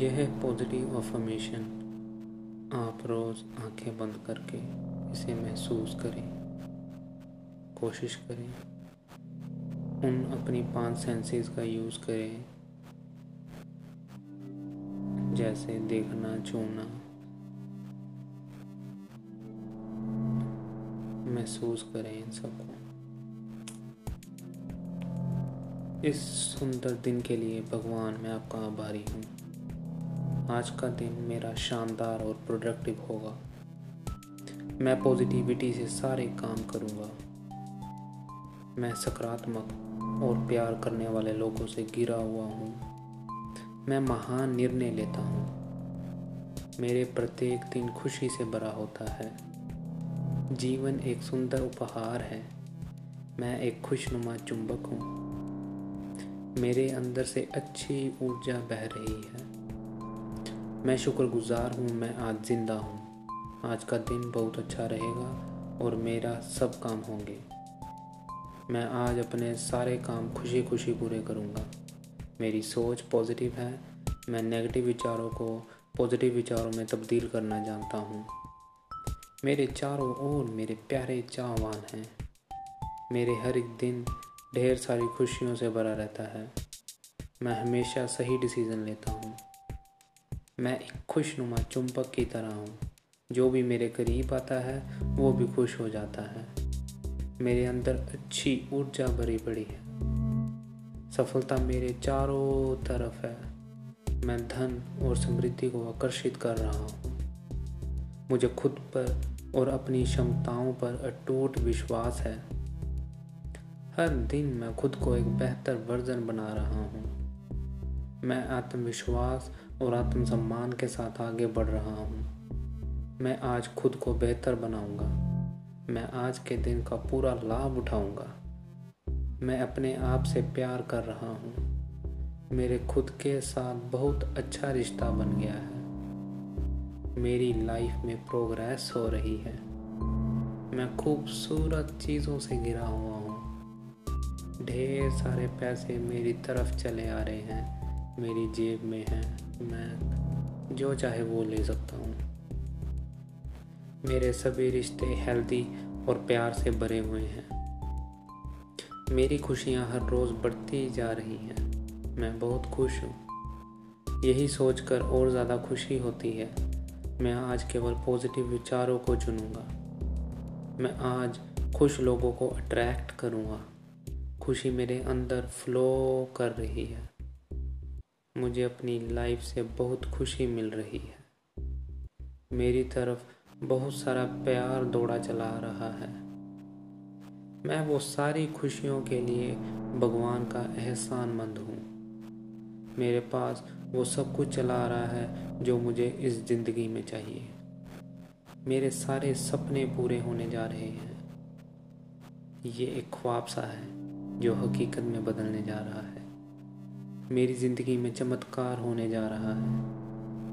यह है positive affirmation आप रोज़ आँखें बंद करके इसे महसूस करें। कोशिश करें। उन अपनी पाँच सेंसेस का यूज़ करें। जैसे देखना छूना महसूस करें इन सबको। इस सुंदर दिन के लिए भगवान, मैं आपका आभारी हूँ। आज का दिन मेरा शानदार और प्रोडक्टिव होगा। मैं पॉजिटिविटी से सारे काम करूँगा। मैं सकारात्मक और प्यार करने वाले लोगों से घिरा हुआ हूँ। मैं महान निर्णय लेता हूँ। मेरे प्रत्येक दिन खुशी से भरा होता है। जीवन एक सुंदर उपहार है। मैं एक खुशनुमा चुंबक हूँ। मेरे अंदर से अच्छी ऊर्जा बह रही है। मैं शुक्रगुजार हूँ, मैं आज ज़िंदा हूँ। आज का दिन बहुत अच्छा रहेगा और मेरा सब काम होंगे। मैं आज अपने सारे काम खुशी खुशी पूरे करूँगा। मेरी सोच पॉजिटिव है। मैं नेगेटिव विचारों को पॉजिटिव विचारों में तब्दील करना जानता हूँ। मेरे चारों ओर मेरे प्यारे चाहवान हैं। मेरे हर एक दिन ढेर सारी खुशियों से भरा रहता है। मैं हमेशा सही डिसीज़न लेता हूँ। मैं एक खुशनुमा चुंबक की तरह हूँ। जो भी मेरे करीब आता है, वो भी खुश हो जाता है। मेरे अंदर अच्छी ऊर्जा भरी पड़ी है। सफलता मेरे चारों तरफ़ है। मैं धन और समृद्धि को आकर्षित कर रहा हूँ। मुझे खुद पर और अपनी क्षमताओं पर अटूट विश्वास है। हर दिन मैं खुद को एक बेहतर वर्जन बना रहा हूँ। मैं आत्मविश्वास और आत्मसम्मान के साथ आगे बढ़ रहा हूँ। मैं आज खुद को बेहतर बनाऊँगा। मैं आज के दिन का पूरा लाभ उठाऊँगा। मैं अपने आप से प्यार कर रहा हूँ। मेरे खुद के साथ बहुत अच्छा रिश्ता बन गया है। मेरी लाइफ में प्रोग्रेस हो रही है। मैं खूबसूरत चीज़ों से घिरा हुआ हूँ। ढेर सारे पैसे मेरी तरफ़ चले आ रहे हैं। मेरी जेब में है। मैं जो चाहे वो ले सकता हूँ। मेरे सभी रिश्ते हेल्दी और प्यार से भरे हुए हैं। मेरी खुशियाँ हर रोज़ बढ़ती जा रही हैं। मैं बहुत खुश हूँ। यही सोचकर और ज़्यादा खुशी होती है। मैं आज केवल पॉजिटिव विचारों को चुनूँगा। मैं आज खुश लोगों को अट्रैक्ट करूँगा। खुशी मेरे अंदर फ्लो कर रही है। मुझे अपनी लाइफ से बहुत खुशी मिल रही है। मेरी तरफ़ बहुत सारा प्यार दौड़ा चला रहा है। मैं वो सारी खुशियों के लिए भगवान का एहसान मंद हूँ। मेरे पास वो सब कुछ चला रहा है जो मुझे इस ज़िंदगी में चाहिए। मेरे सारे सपने पूरे होने जा रहे हैं। ये एक ख्वाब सा है जो हकीकत में बदलने जा रहा है। मेरी ज़िंदगी में चमत्कार होने जा रहा है।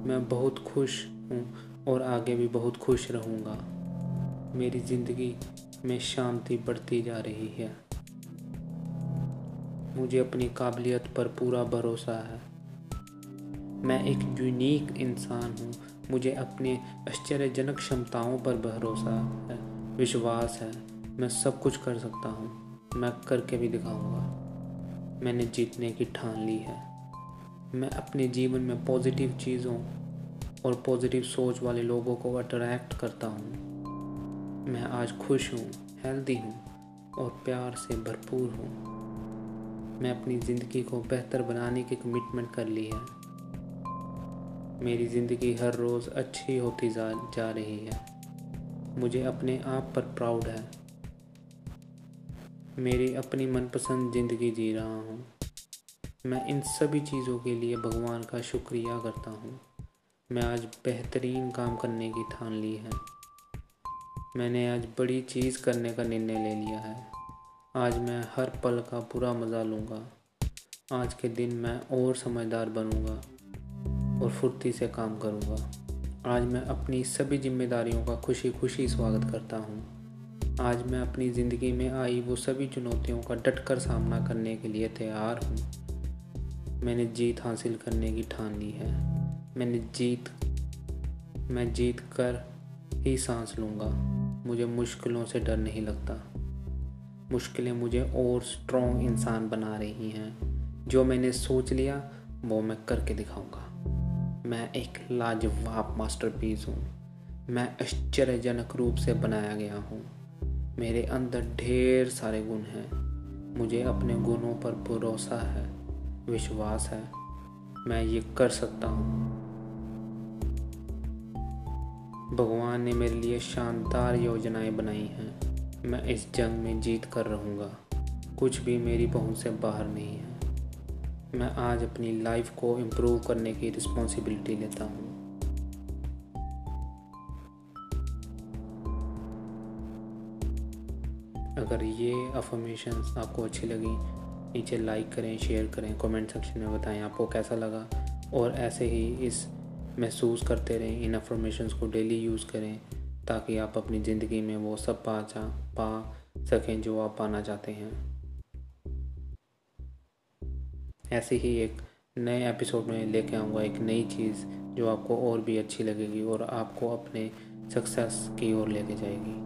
मैं बहुत खुश हूँ और आगे भी बहुत खुश रहूँगा। मेरी ज़िंदगी में शांति बढ़ती जा रही है। मुझे अपनी काबिलियत पर पूरा भरोसा है। मैं एक यूनिक इंसान हूँ। मुझे अपने आश्चर्यजनक क्षमताओं पर भरोसा है, विश्वास है। मैं सब कुछ कर सकता हूँ। मैं करके भी दिखाऊँगा। मैंने जीतने की ठान ली है। मैं अपने जीवन में पॉजिटिव चीज़ों और पॉजिटिव सोच वाले लोगों को अट्रैक्ट करता हूँ। मैं आज खुश हूँ हेल्दी हूँ और प्यार से भरपूर हूँ। मैं अपनी ज़िंदगी को बेहतर बनाने की कमिटमेंट कर ली है। मेरी ज़िंदगी हर रोज़ अच्छी होती जा जा रही है। मुझे अपने आप पर प्राउड है। मेरी अपनी मनपसंद ज़िंदगी जी रहा हूँ। मैं इन सभी चीज़ों के लिए भगवान का शुक्रिया करता हूँ। मैं आज बेहतरीन काम करने की ठान ली है। मैंने आज बड़ी चीज़ करने का निर्णय ले लिया है। आज मैं हर पल का पूरा मज़ा लूँगा। आज के दिन मैं और समझदार बनूँगा और फुर्ती से काम करूँगा। आज मैं अपनी सभी जिम्मेदारियों का खुशी खुशी स्वागत करता हूँ। आज मैं अपनी ज़िंदगी में आई वो सभी चुनौतियों का डटकर सामना करने के लिए तैयार हूँ। मैंने जीत हासिल करने की ठान ली है। मैंने जीत, मैं जीत कर ही सांस लूँगा। मुझे मुश्किलों से डर नहीं लगता। मुश्किलें मुझे और स्ट्रॉन्ग इंसान बना रही हैं। जो मैंने सोच लिया, वो मैं करके दिखाऊँगा। मैं एक लाजवाब मास्टरपीस हूँ। मैं आश्चर्यजनक रूप से बनाया गया हूँ। मेरे अंदर ढेर सारे गुण हैं। मुझे अपने गुणों पर भरोसा है, विश्वास है। मैं ये कर सकता हूँ। भगवान ने मेरे लिए शानदार योजनाएँ बनाई हैं। मैं इस जंग में जीत कर रहूँगा। कुछ भी मेरी पहुँच से बाहर नहीं है। मैं आज अपनी लाइफ को इम्प्रूव करने की रिस्पॉन्सिबिलिटी लेता हूँ। अगर ये अफर्मेशंस आपको अच्छी लगी, नीचे लाइक करें शेयर करें कमेंट सेक्शन में बताएँ आपको कैसा लगा। और ऐसे ही इस महसूस करते रहें, इन अफर्मेशंस को डेली यूज़ करें, ताकि आप अपनी ज़िंदगी में वो सब पा जा, पा सकें जो आप पाना चाहते हैं। ऐसे ही एक नए एपिसोड में लेके आऊँगा एक नई चीज़ जो आपको और भी अच्छी लगेगी और आपको अपने सक्सेस की ओर लेके जाएगी।